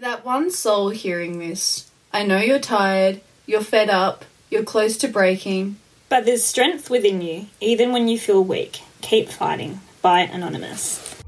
that one soul hearing this, I know you're tired, you're fed up, you're close to breaking. But there's strength within you, even when you feel weak. Keep fighting. By Anonymous.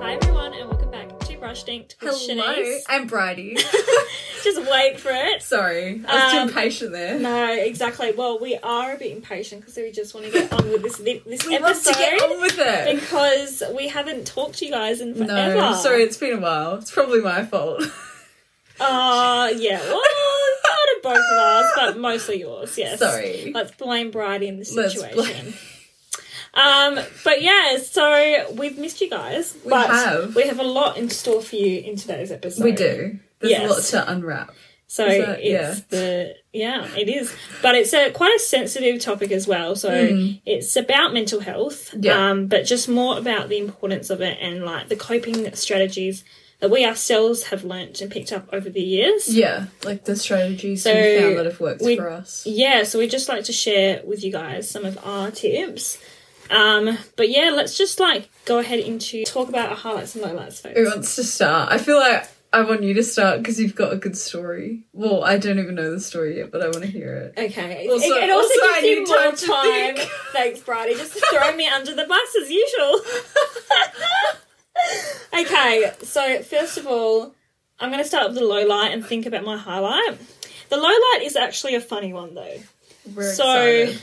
Hi everyone, and welcome back to Brush Dinked with Shanice. I'm Bridie. Just wait for it. Sorry, I was Um, too impatient there. No, exactly. Well, we are a bit impatient because we just want to get on with this this we episode to get on with it. because we haven't talked to you guys in forever. No, sorry, it's been a while. It's probably my fault. Uh, yeah. Well, both of us, but mostly yours. Yes. Sorry. Let's blame Bridie in the Let's situation. Um, but yeah, so we've missed you guys. We but have. We have a lot in store for you in today's episode. we do. There's Yes. a lot to unwrap. So that- it's the yeah, it is, but it's a quite a sensitive topic as well. So it's about mental health, Mm. Yeah. um, but just more about the importance of it and like the coping strategies that we ourselves have learnt and picked up over the years. Yeah, like the strategies So we found that have worked we- for us. Yeah, so we'd just like to share with you guys some of our tips. Um, but yeah, let's just like go ahead into talk about our highlights and lowlights Who folks. wants to start? I feel like I want you to start because you've got a good story. Well, I don't even know the story yet, but I want to hear it. Okay. Also- it, it also, also gives you more time time. Thanks, Bridie. Just throw me under the bus as usual. okay, so first of all, I'm going to start with the low light and think about my highlight. The low light is actually a funny one though. We're So excited.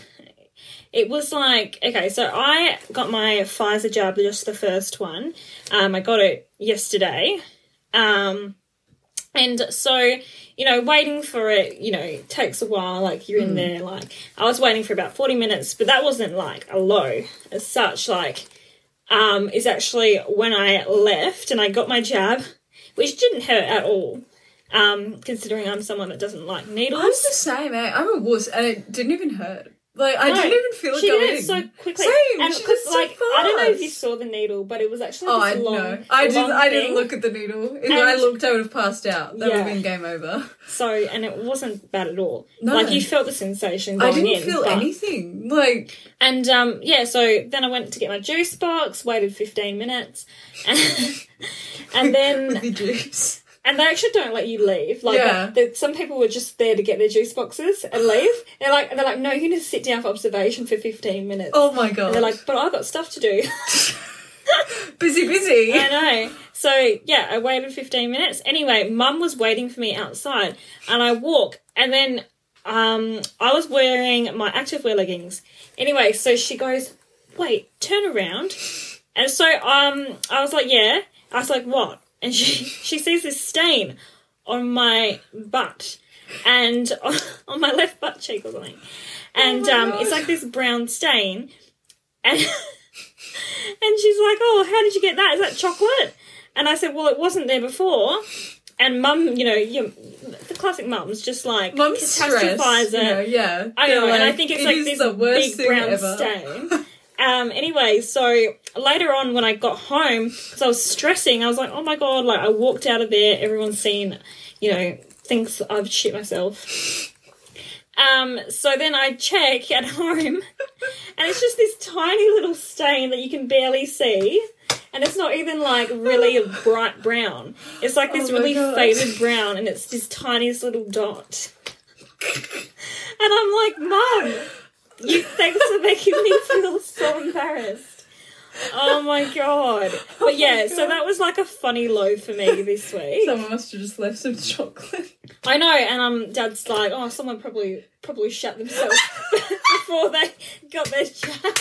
it was like okay, so I got my Pfizer jab, just the first one. Um, I got it yesterday. Um, and so, you know, waiting for it, you know, takes a while. Like you're in there, like I was waiting for about forty minutes, but that wasn't like a low as such. Like, um, is actually when I left and I got my jab, which didn't hurt at all. Um, considering I'm someone that doesn't like needles. I'm the same, eh? I'm a wuss, and it didn't even hurt. Like I No, didn't even feel it she going did it so quickly. Same, and she was so like I don't know if you saw the needle, but it was actually Oh, I long. know. I didn't. long I didn't look at the needle. If And- I looked, I would have passed out. That would have been game over. So, and it wasn't bad at all. No. Like you felt the sensation I didn't in. feel but- anything. Like And um, yeah, so then I went to get my juice box, waited 15 minutes, and, and then with the juice. And they actually don't let you leave. Like Yeah. that some people were just there to get their juice boxes and leave. They're like, they're like, no, you need to sit down for observation for 15 minutes. Oh my god. And they're like, but I've got stuff to do. busy, busy. I know. So yeah, I waited 15 minutes. Anyway, mum was waiting for me outside and I walk and then um I was wearing my activewear leggings. Anyway, so she goes, Wait, turn around. And so um I was like, Yeah. I was like, What? And she she sees this stain on my butt and on, on my left butt cheek or something. And my um it's like this brown stain. And and she's like, "Oh, how did you get that? Is that chocolate?" And I said, "Well, it wasn't there before." And mum, you know, you, the classic mum's just like Mum's stress. catastrophes You know, yeah. I know, They're and I think it's "It like this the worst big brown ever." stain. Um. Anyway, so later on when I got home, because I was stressing, I was like, "Oh my god!" Like I walked out of there, everyone's seen, you know, thinks I've shit myself. Um. So then I check at home, and it's just this tiny little stain that you can barely see. And it's not even like really a bright brown. It's like this Oh really God. faded brown, and it's this tiniest little dot. And I'm like, Mum, you thanks for making me feel so embarrassed. Oh my god. But yeah, so that was like a funny low for me this week. Someone must have just left some chocolate. I know, and um Dad's like, oh someone probably probably shut themselves before they got their jab.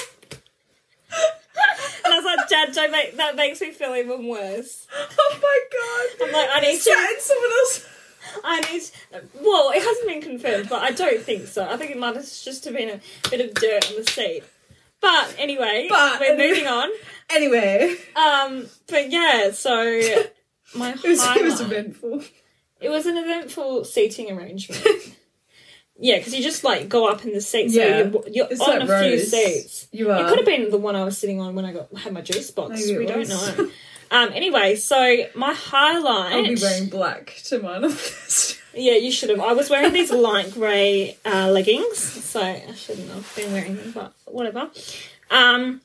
And I was like, Dad, don't make that makes me feel even worse. Oh my god. I'm like, I need Sat to someone else. I need. Well, it hasn't been confirmed, but I don't think so. I think it might have just have been a bit of dirt on the seat. But anyway, But- we're moving on. Anyway, Um, but yeah, so my it was, it was eventful. it was an eventful seating arrangement. yeah, because you just like go up in the seat, so Yeah. you're, you're on like a few seats. You are. It could have been the one I was sitting on when I got had my juice box. Maybe we don't know. Um, anyway, so my highlight. I'll be wearing black to mine on Thursday. Yeah, you should have. I was wearing these light grey uh, leggings, so I shouldn't have been wearing them, but whatever. Um,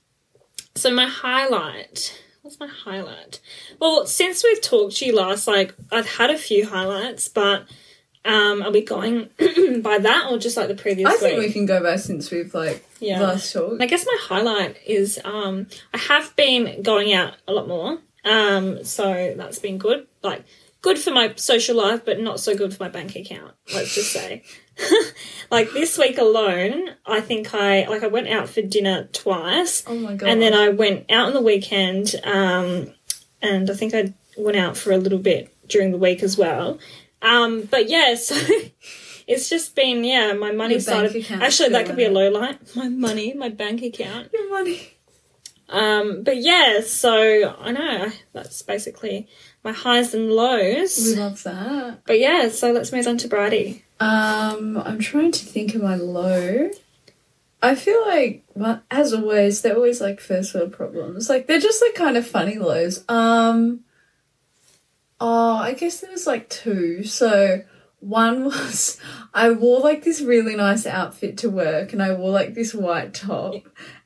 so my highlight. What's my highlight? Well, since we've talked to you last, like I've had a few highlights, but um, are we going by that or just like the previous I think week? we can go back since we've like Yeah. last talked. I guess my highlight is um, I have been going out a lot more. Um, so that's been good. Like good for my social life, but not so good for my bank account. Let's just say. like this week alone, I think I like I went out for dinner twice, oh my god. and then I went out on the weekend. Um, and I think I went out for a little bit during the week as well. Um, but yeah, so it's just been yeah, my money Your started. Actually, that could be a low light. My money, my bank account. your money. Um, but yeah, so I know that's basically my highs and lows. We love that. But yeah, so let's move on to Brady. Um, I'm trying to think of my low. I feel like, well, as always, they're always like first world problems. Like they're just like kind of funny lows. Um, oh, I guess there was like two. So one was I wore like this really nice outfit to work, and I wore like this white top,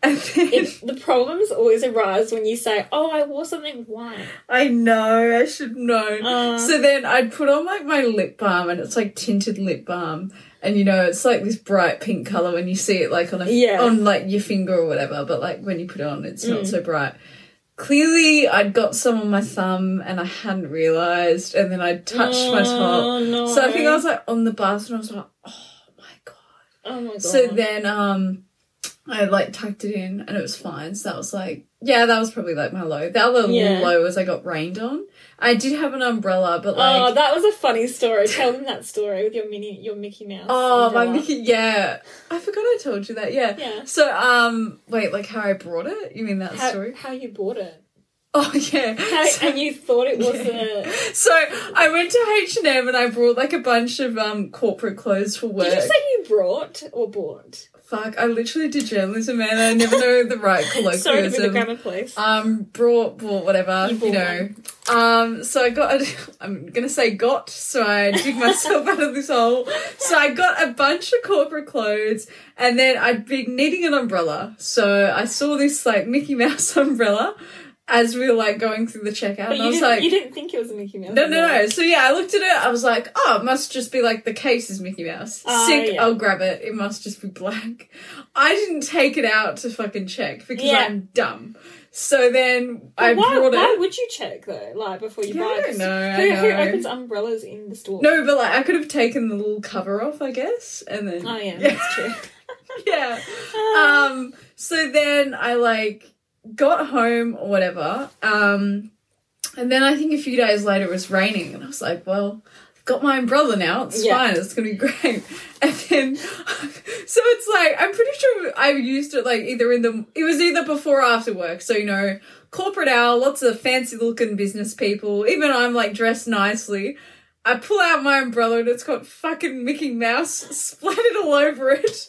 and then It, the problems always arise when you say, "Oh, I wore something white." I know I should know. Uh. so then I'd put on like my lip balm, and it's like tinted lip balm, and you know it's like this bright pink color when you see it like on a Yeah. on like your finger or whatever. But like when you put it on, it's Mm. not so bright. Clearly, I'd got some on my thumb and I hadn't realized, and then I touched my top. Oh no! So I think I was like on the bus, and I was like, "Oh my god!" Oh my god! So then, um, I like tucked it in and it was fine. So that was like, yeah, that was probably like my low. The other Yeah. low was I got rained on. I did have an umbrella, but like, oh, that was a funny story. Tell them that story with your mini, your Mickey Mouse. oh, my. Mickey, yeah, I forgot I told you that. Yeah. Yeah. So, um, wait, like how I brought it? You mean that How, story? how you bought it? Oh yeah. How, So- and you thought it was a. so I went to H and M and I brought like a bunch of um corporate clothes for work. Did you say you brought or bought? Fuck, I literally did journalism, man. I never know the right Sorry to be the grammar police. um brought bought whatever You you, know um so i got i'm gonna say got so i dig myself out of this hole so i got a bunch of corporate clothes and then i'd been needing an umbrella so i saw this like mickey mouse umbrella as we were like going through the checkout but and i was like you didn't think it was a Mickey Mouse. no, no, no. So yeah, I looked at it. I was like, oh, it must just be like the case is Mickey Mouse. Ah, Sick. yeah. I'll grab it. It must just be black. I didn't take it out to fucking check because Yeah. I'm dumb. So then I why, brought it. why would you check though? Like before you Yeah, buy I it? don't 'Cause know, I Who, who opens umbrellas in the store? No, but like I could have taken the little cover off, I guess, and then Oh yeah, that's true. yeah. Um. So then I like got home or whatever. Um. And then I think a few days later it was raining, and I was like, well. I've Got my umbrella now. It's Yeah. fine. It's gonna be great. And then, so it's like I'm pretty sure I used it like either in the. It was either before or after work. So you know, corporate hour, lots of fancy looking business people. Even I'm like dressed nicely. I pull out my umbrella and it's got fucking Mickey Mouse splattered all over it.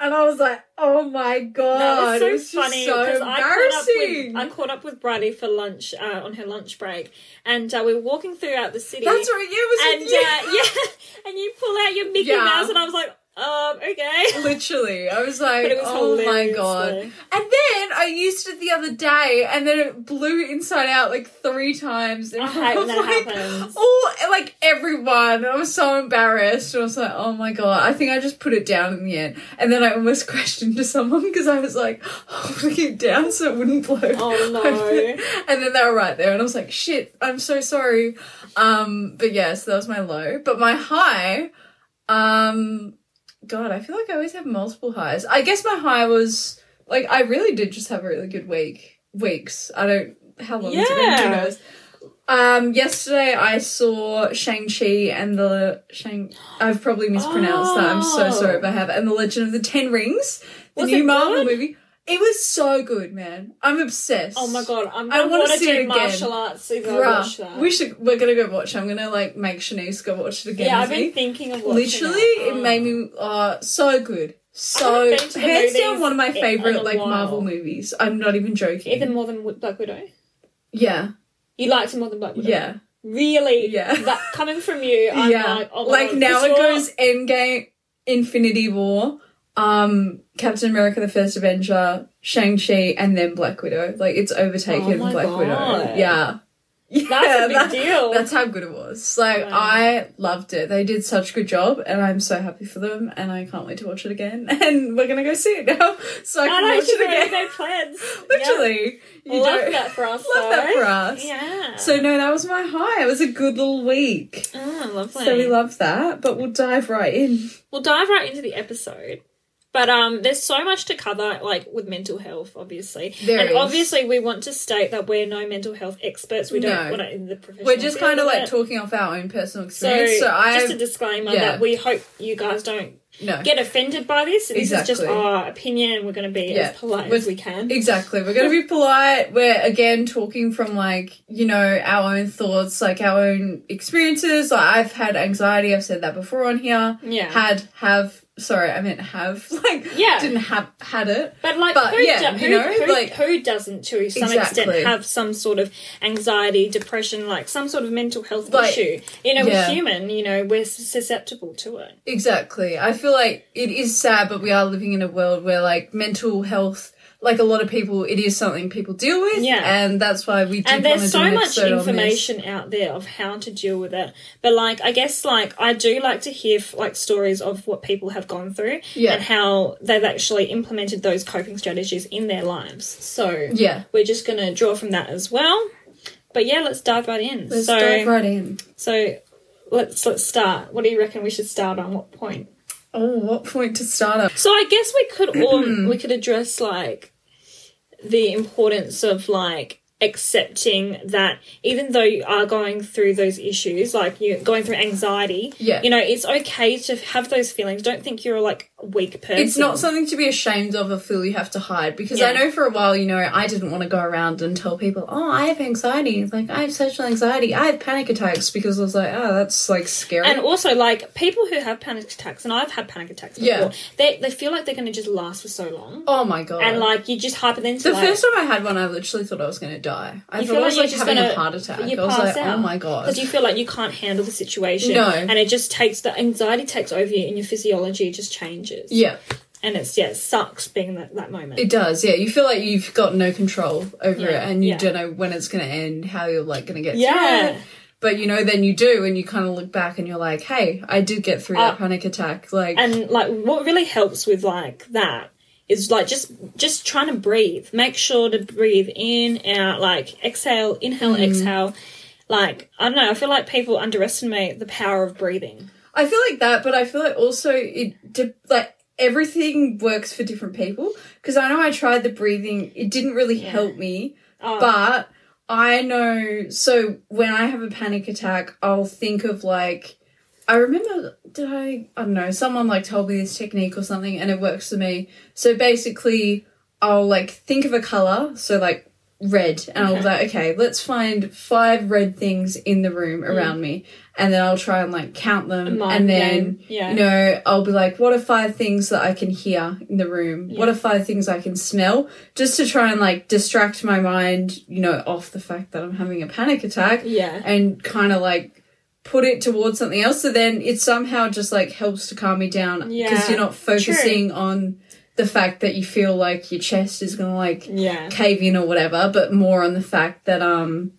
And I was like, oh my god. That was so funny so I caught up with I caught up with Bridie for lunch uh, on her lunch break, and uh, we were walking throughout the city. That's right, yeah, and was with you. uh, yeah, and you pull out your Mickey Yeah. Mouse, and I was like, um, okay. Literally, I was like, was oh my god. though. And then I used it the other day, and then it blew inside out like three times. in I front hate when that like, happens. All like everyone. I was so embarrassed. I was like, oh my god. I think I just put it down in the end, and then I almost questioned to someone because I was like holding it down so it wouldn't blow. Oh, no. And then they were right there, and I was like, shit. I'm so sorry. Um, but yeah, so that was my low. But my high, um, God, I feel like I always have multiple highs. I guess my high was like I really did just have a really good week. Weeks. I don't how long has it been? Who knows? Um, yesterday I saw Shang Chi and the Shang. I've probably mispronounced that. I'm so Oh. sorry if I have. And the Legend of the Ten Rings, the Was new Marvel good? movie. It was so good, man. I'm obsessed. Oh my god, I'm gonna wanna want to see do it again. martial arts if I watch that. we should. We're gonna go watch. it. I'm gonna like make Shanice go watch it again. yeah, I've been thinking of watching Literally, it, it made me uh so good. So haven't been to the hands down one of my favorite like while. Marvel movies. I'm not even joking. Even more than Black Widow. yeah, You liked it more than Black Widow. yeah. really Yeah. that coming from you. I'm yeah. like, oh like now it goes Endgame, Infinity War, um, Captain America: The First Avenger, Shang Chi, and then Black Widow. Like it's overtaken Oh my Black God. Widow. Yeah. Yeah, That's a big that- deal. That's how good it was. Like Wow. I loved it. They did such a good job, and I'm so happy for them. And I can't wait to watch it again. And we're gonna go see it now, so I I can know watch it again. made plans. Literally, you love don't- that for us. Love that though. for us. Yeah. So no, that was my high. It was a good little week. oh, lovely. So we love that, but we'll dive right in. We'll dive right into the episode. But um, there's so much to cover, like with mental health, obviously. There and is. obviously, we want to state that we're no mental health experts. We don't. No. We're not in the profession. We're just kind of like it. talking off our own personal experience. So, I just a disclaimer yeah. that we hope you guys don't no get offended by this. This is just our opinion, and we're going to be Yeah. as polite We're- as we can. Exactly. We're going to be polite. We're again talking from like, you know, our own thoughts, like our own experiences. Like I've had anxiety. I've said that before on here. Yeah. Had, have, sorry, I meant have. Like, Yeah. didn't have, had it. But like, But, who, yeah, do- you who, know, who, like- who doesn't to some Exactly. extent have some sort of anxiety, depression, like some sort of mental health Like, issue? You know, yeah. we're human. You know, we're susceptible to it. Exactly. I feel like it is sad, but we are living in a world where like mental health, like a lot of people, it is something people deal with. Yeah. And that's why we and there's do so much episode on this. information out there of how to deal with it but like i guess like i do like to hear like stories of what people have gone through Yeah. and how they've actually implemented those coping strategies in their lives so Yeah. we're just going to draw from that as well but yeah let's dive right in Let's so dive right in. so let's let's start what do you reckon we should start on what point Oh, what point to start up? so I guess we could all we could address like the importance of like accepting that even though you are going through those issues, like you're going through anxiety, Yeah. you know, it's okay to have those feelings. Don't think you're like a weak person. It's not something to be ashamed of or feel you have to hide because I know for a while, you know, I didn't want to go around and tell people, oh, I have anxiety. It's like, I have social anxiety. I have panic attacks because I was like, oh, that's like scary. And also, like people who have panic attacks, and I've had panic attacks before. Yeah. They they feel like they're going to just last for so long, oh my God. and like you just hyperventilate. the first time I had one, I literally thought I was going to die. I You feel like like you're just having gonna- a heart attack. I was like, out. oh my God. because you feel like you can't handle the situation. No. and it just takes the anxiety takes over you, and your physiology just changes. yeah, and it's yeah, it sucks being that that moment. it does. Yeah, you feel like you've got no control over Yeah, it and you yeah. don't know when it's going to end, how you're like going to get through it. But you know, then you do, and you kind of look back and you're like, hey, I did get through Uh, that panic attack. Like, and like what really helps with like that is like just just trying to breathe. Make sure to breathe in, out, like exhale, inhale, Mm-hmm. exhale. Like I don't know, I feel like people underestimate the power of breathing. I feel like that, but I feel like also it de- like everything works for different people. Because I know I tried the breathing, it didn't really help me, Oh, but I know. So when I have a panic attack, I'll think of like. I remember, did I? I don't know. Someone like told me this technique or something, and it works for me. So basically, I'll like think of a color, so like red, and I'll be like, okay, let's find five red things in the room around me, and then I'll try and like count them, and then yeah. you know, I'll be like, what are five things that I can hear in the room? What are five things I can smell? Just to try and like distract my mind, you know, off the fact that I'm having a panic attack yeah, and kind of like put it towards something else. So then it somehow just like helps to calm me down because Yeah, you're not focusing on the fact that you feel like your chest is gonna like yeah. cave in or whatever, but more on the fact that um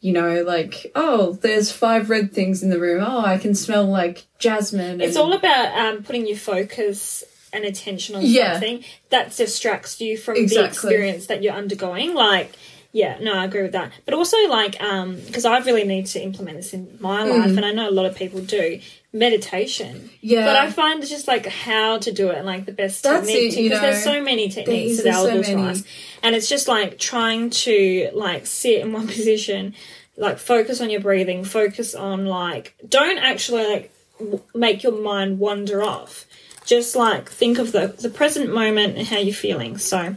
you know, like, oh, there's five red things in the room. Oh, I can smell like jasmine. It's all about um, putting your focus and attention on Yeah. something that distracts you from the experience that you're undergoing. Like, yeah, no, I agree with that. But also, like, um, because I really need to implement this in my life, and I know a lot of people do meditation. Mm. yeah. But I find it's just like how to do it and like the best That's technique because there's so many techniques there's so available to us, and it's just like trying to like sit in one position, like focus on your breathing, focus on like don't actually like w- make your mind wander off. Just like think of the the present moment and how you're feeling. So,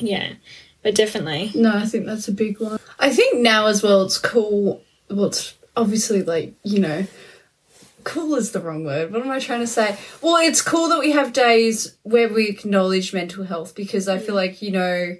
yeah, but definitely, No, I think that's a big one. I think now as well, it's cool. Well, obviously like you know, cool is the wrong word. What am I trying to say? Well, it's cool that we have days where we acknowledge mental health because I feel like you know,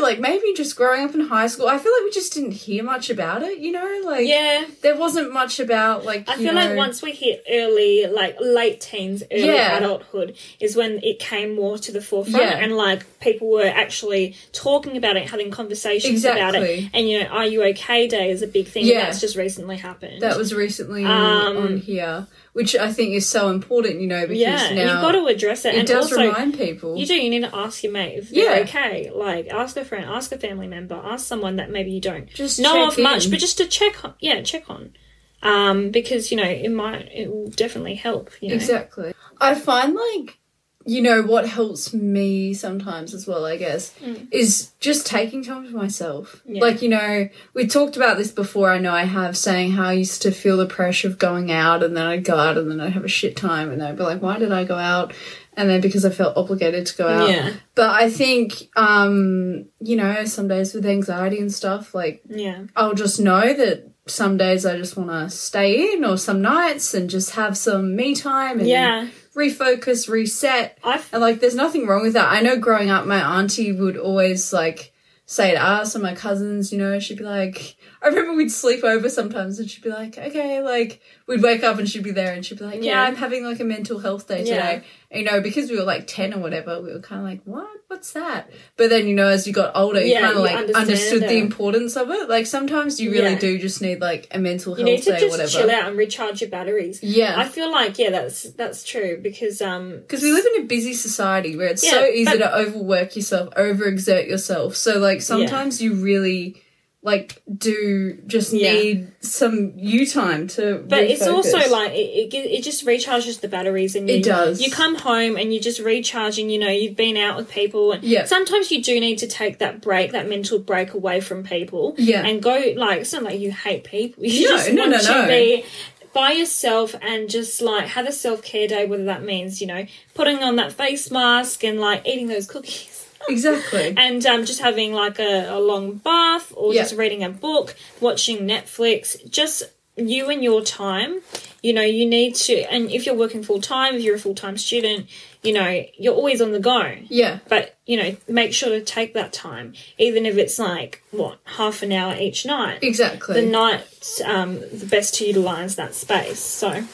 Like maybe just growing up in high school, I feel like we just didn't hear much about it, you know? Like, Yeah. there wasn't much about, like, I feel like once we hit early, like late teens, early Yeah. adulthood, is when it came more to the forefront, Yeah. and like people were actually talking about it, having conversations about it, and you know, "Are you okay?" Day is a big thing. Yeah. that's just recently happened. that was recently Um, on here, which I think is so important, you know, because yeah, you've got to address it, it and does also. remind people. you do. You need to ask your mate if Yeah. okay. Like, ask a friend, ask a family member, ask someone that maybe you don't Just know of much, but just to check. On, yeah, check on, um, because you know it might, it will definitely help. You know? Exactly. I find like you know what helps me sometimes as well, I guess, is just taking time for myself. Mm. Yeah. Like, you know, we talked about this before, I know I have, saying how I used to feel the pressure of going out and then I'd go out and then I'd have a shit time and I'd be like, why did I go out? And then because I felt obligated to go out. Yeah. But I think, um, you know, some days with anxiety and stuff, like Yeah. I'll just know that some days I just want to stay in, or some nights and just have some me time and Yeah. refocus, reset. I've And like, there's nothing wrong with that. I know growing up, my auntie would always like say to us and my cousins, you know, she'd be like, I remember we'd sleep over sometimes and she'd be like, okay, like, we'd wake up and she'd be there and she'd be like, yeah, Yeah. I'm having like a mental health day today. And, you know, because we were like 10 or whatever, we were kind of like, what? What's that? But then, you know, as you got older, you Yeah, kind of like understood the importance of it. Like, sometimes you really Yeah. do just need like a mental you health day or whatever. chill out and recharge your batteries. Yeah. I feel like yeah, that's that's true because um Because we live in a busy society where it's Yeah, so easy but- to overwork yourself, overexert yourself. So like sometimes you really like do just Yeah. need some you time to. but it's also like it, it, it just recharges the batteries and you, It does. you come home and you just recharge and you know you've been out with people and Yeah. sometimes you do need to take that break that mental break away from people Yeah. and go like it's not like you hate people you No, just no, want no, to no. be by yourself and just like have a self-care day whether that means you know putting on that face mask and like eating those cookies exactly. and um, just having like a, a long bath or Yeah. just reading a book, watching Netflix, just you and your time. You know, you need to, and if you're working full time, if you're a full time student, you know, you're always on the go. yeah, But, you know, make sure to take that time, even if it's like, what, half an hour each night. exactly. The night's um, the best to utilize that space. So,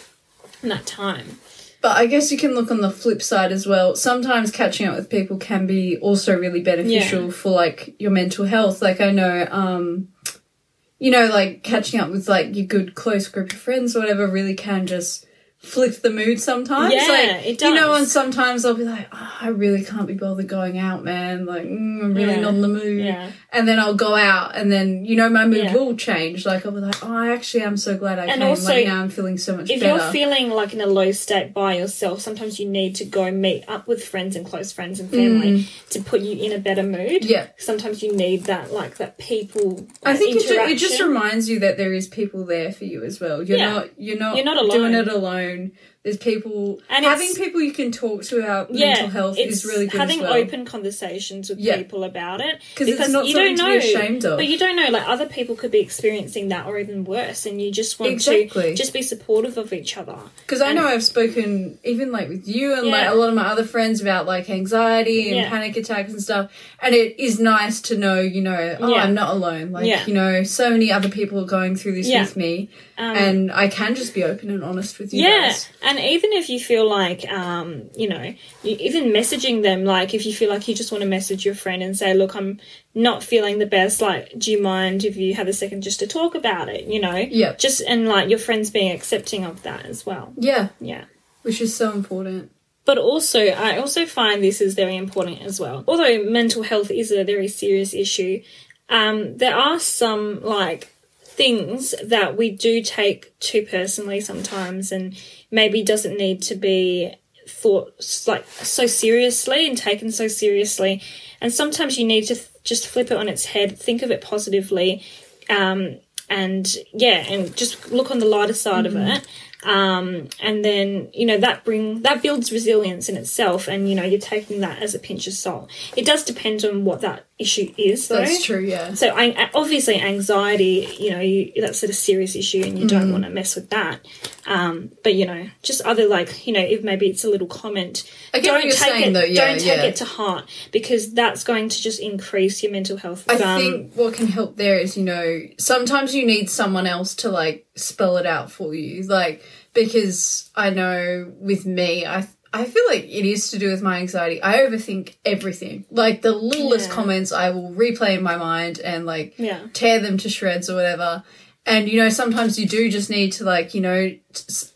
and that time. But I guess you can look on the flip side as well. Sometimes catching up with people can be also really beneficial Yeah. for like your mental health. Like I know, um, you know, like catching up with like your good close group of friends or whatever really can just flip the mood sometimes. Yeah, like, it You know, and sometimes I'll be like, oh, I really can't be bothered going out, man. Like, mm, I'm really Yeah. not in the mood. Yeah. And then I'll go out, and then you know my mood Yeah. will change. Like I'll be like, oh, I actually am so glad I And came. also, like now I'm feeling so much better. if better. you're feeling like in a low state by yourself, sometimes you need to go meet up with friends and close friends and family to put you in a better mood. Mm. Yeah. Sometimes you need that, like that people. I think it just, it just reminds you that there is people there for you as well. You're not you're not You're not doing it alone own there's people And having people you can talk to about yeah, mental health is really good having well. open conversations with Yeah. people about it 'Cause it's not something to be ashamed of. But you don't know, like other people could be experiencing that or even worse, and you just want Exactly. to just be supportive of each other. Because I know I've spoken even like with you and like a lot of my other friends about like anxiety and Yeah. panic attacks and stuff. And it is nice to know, you know, oh, Yeah. I'm not alone. Like, Yeah. you know, so many other people are going through this Yeah. with me. Um, and I can just be open and honest with you yeah, guys. And even if you feel like, um, you know, you, even messaging them, like if you feel like you just want to message your friend and say, "Look, I'm not feeling the best. Like, do you mind if you have a second just to talk about it?" You know, Yeah. just and like your friends being accepting of that as well. Yeah. Yeah. Which is so important. But also, I also find this is very important as well. Although mental health is a very serious issue, um, there are some like things that we do take too personally sometimes, and maybe doesn't need to be thought like so seriously and taken so seriously. And sometimes you need to th- just flip it on its head, think of it positively, um, and yeah, and just look on the lighter side of it. Um, and then you know that bring that builds resilience in itself, and you know you're taking that as a pinch of salt. It does depend on what that issue is though. That's true, yeah. So I, obviously anxiety, you know, you, that's a serious issue and you don't Mm. want to mess with that. Um, but you know, just other like, you know, if maybe it's a little comment, I get don't what you're take saying, it, though, yeah, don't take yeah. it to heart because that's going to just increase your mental health. I um, think what can help there is, you know, sometimes you need someone else to like spell it out for you. Like, because I know with me, I I feel like it is to do with my anxiety. I overthink everything. Like the littlest Yeah. comments I will replay in my mind and like Yeah. tear them to shreds or whatever. And you know, sometimes you do just need to like, you know, t-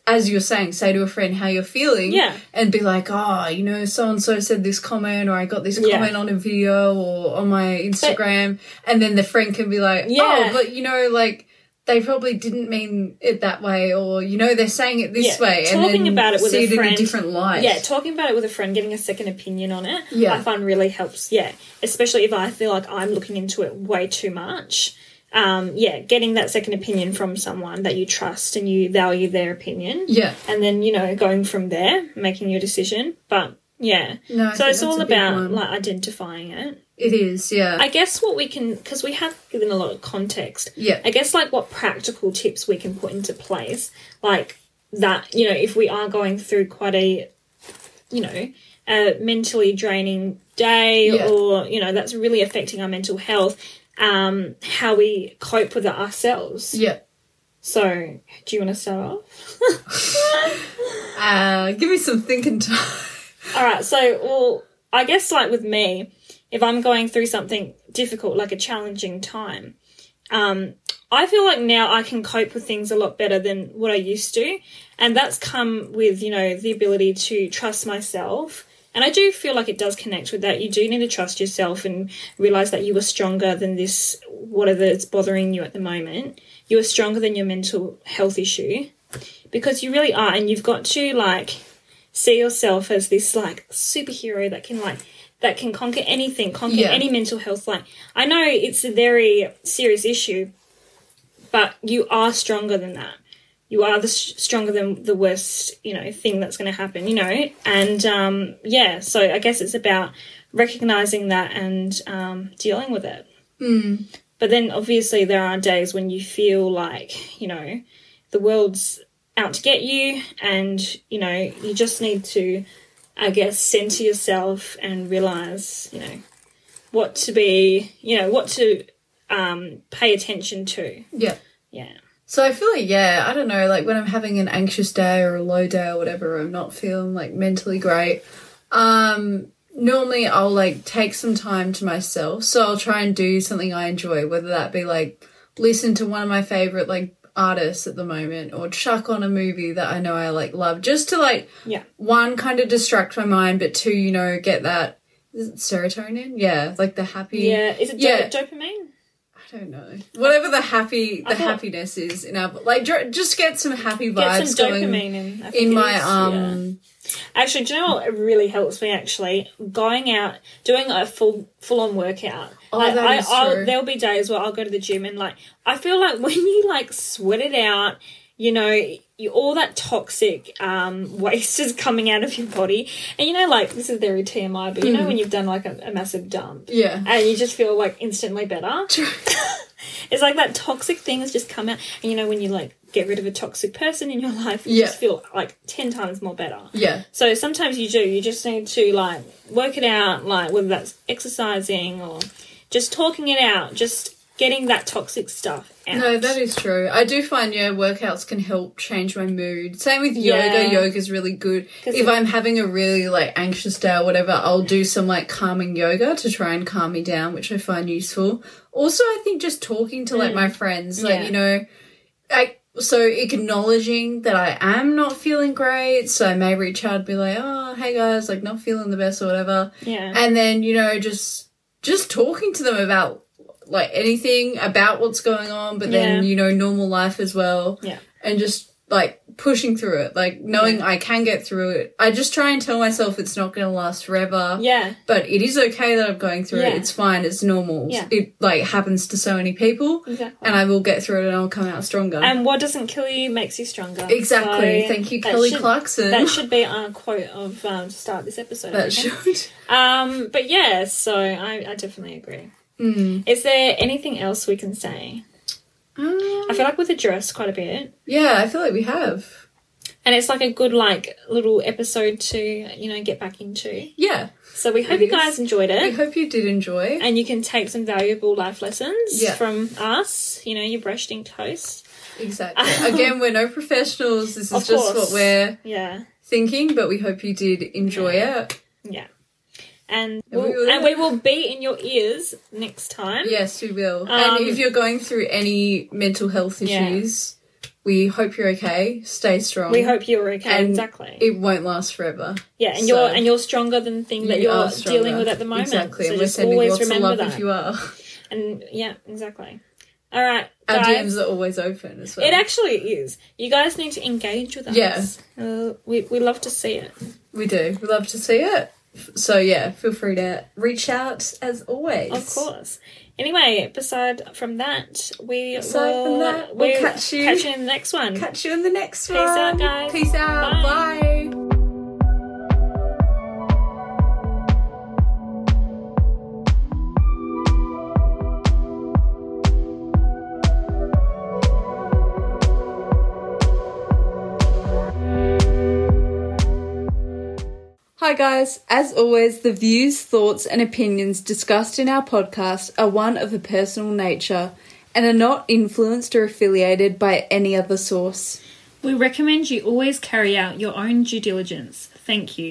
as you're saying, say to a friend how you're feeling, Yeah. and be like, oh, you know, so and so said this comment, or I got this Yeah. comment on a video or on my Instagram, and then the friend can be like, oh, Yeah. oh, but you know, like they probably didn't mean it that way, or you know, they're saying it this Yeah. way, and Talking about it with see a it in friend- a different light. Yeah, talking about it with a friend, getting a second opinion on it, Yeah. I find really helps. Yeah, especially if I feel like I'm looking into it way too much. Um, yeah, getting that second opinion from someone that you trust and you value their opinion, yeah. and then you know going from there, making your decision. But yeah, No, I so it's all about one. like identifying it. It is, yeah, I guess what we can, because we have given a lot of context. yeah, I guess like what practical tips we can put into place, like that, you know, if we are going through quite a, you know, a mentally draining day Yeah. or, you know, that's really affecting our mental health, um, how we cope with it ourselves. yeah. So, do you want to start off? Uh, give me some thinking time. All right, so well, I guess like with me, if I'm going through something difficult, like a challenging time, um, I feel like now I can cope with things a lot better than what I used to, and that's come with you know the ability to trust myself. And I do feel like it does connect with that. You do need to trust yourself and realize that you are stronger than this, whatever is bothering you at the moment. You are stronger than your mental health issue because you really are. And you've got to like see yourself as this like superhero that can like that can conquer anything, conquer Yeah. any mental health. Like I know it's a very serious issue, but you are stronger than that. You are the stronger than the worst, you know, thing that's going to happen. You know, and um, yeah. So I guess it's about recognizing that and um, dealing with it. Mm. But then obviously there are days when you feel like, you know, the world's out to get you and, you know, you just need to, I guess, center yourself and realize, you know, what to be, you know, what to um, pay attention to. Yeah. Yeah. So I feel like yeah, I don't know, like when I'm having an anxious day or a low day or whatever, I'm not feeling like mentally great. Um normally I'll like take some time to myself. So I'll try and do something I enjoy, whether that be like listen to one of my favorite like artists at the moment or chuck on a movie that I know I like love just to like Yeah. one kind of distract my mind but two, you know, get that is it serotonin? Yeah, like the happy Yeah. Is it do- Yeah. dopamine? I don't know. Whatever the happy, the happiness is in our like, dr- just get some happy Get vibes some going dopamine in. In my is, um. yeah. Actually, do you know what really helps me? Actually, going out, doing a full full on workout. Oh, like, that I, is I'll, true. there'll be days where I'll go to the gym and like I feel like when you like sweat it out, you know, all that toxic um, waste is coming out of your body, and you know, like this is very TMI, but you Mm. know when you've done like a, a massive dump. Yeah. And you just feel like instantly better. it's like that toxic thing has just come out. And you know, when you like get rid of a toxic person in your life, you Yeah. just feel like 10 times more better. Yeah. So sometimes you do, you just need to like work it out, like whether that's exercising or just talking it out, just getting that toxic stuff out. No, that is true. I do find yeah, workouts can help change my mood. Same with Yeah. yoga. Yoga's really good. If I'm having a really like anxious day or whatever, I'll do some like calming yoga to try and calm me down, which I find useful. Also, I think just talking to like my friends, like Mm. Yeah. you know, I so acknowledging that I am not feeling great. So I may reach out and be like, "Oh, hey guys, like not feeling the best or whatever," yeah. and then you know just just talking to them about like anything about what's going on, but then Yeah. you know normal life as well, Yeah. and just like pushing through it, like knowing I can get through it. I just try and tell myself it's not going to last forever. Yeah. But it is okay that I'm going through Yeah. it. It's fine. It's normal. Yeah. It like happens to so many people, Exactly. and I will get through it and I'll come out stronger. And what doesn't kill you makes you stronger. exactly. So Thank you, Kelly should- Clarkson. That should be our quote of um, to start this episode. That should. Um, but yeah, so I, I definitely agree. Mm. Is there anything else we can say? I feel like we've addressed quite a bit, yeah, I feel like we have. and it's like a good like little episode to you know get back into. Yeah. So we hope you guys enjoyed it, hope you did enjoy. and you can take some valuable life lessons Yeah. from us. You know, your brushing toast. Exactly. Again, we're no professionals. This is just course. what we're Yeah, thinking, but we hope you did enjoy it. yeah. And And we we'll, will- and we will be in your ears next time. Yes, we will. Um, and if you're going through any mental health Yeah. issues, we hope you're okay. Stay strong. We hope you're okay. And exactly. it won't last forever. yeah, and so- you're and you're stronger than the thing that You you're dealing with at the moment. Exactly. So and we're just sending always lots of remember love that. if you are. And yeah, exactly. All right, Our guys. DMs are always open as well. It actually is. You guys need to engage with us. Yeah. Uh, we we love to see it. we do. We love to see it. So yeah, feel free to reach out as always. Of course. Anyway, beside from that, we Aside will from that, we'll catch you- catch you in the next one. Catch you in the next Peace one. Peace out, guys. Peace out. Bye. Bye. Hi, guys. As always, the views, thoughts, and opinions discussed in our podcast are one of a personal nature and are not influenced or affiliated by any other source. We recommend you always carry out your own due diligence. Thank you.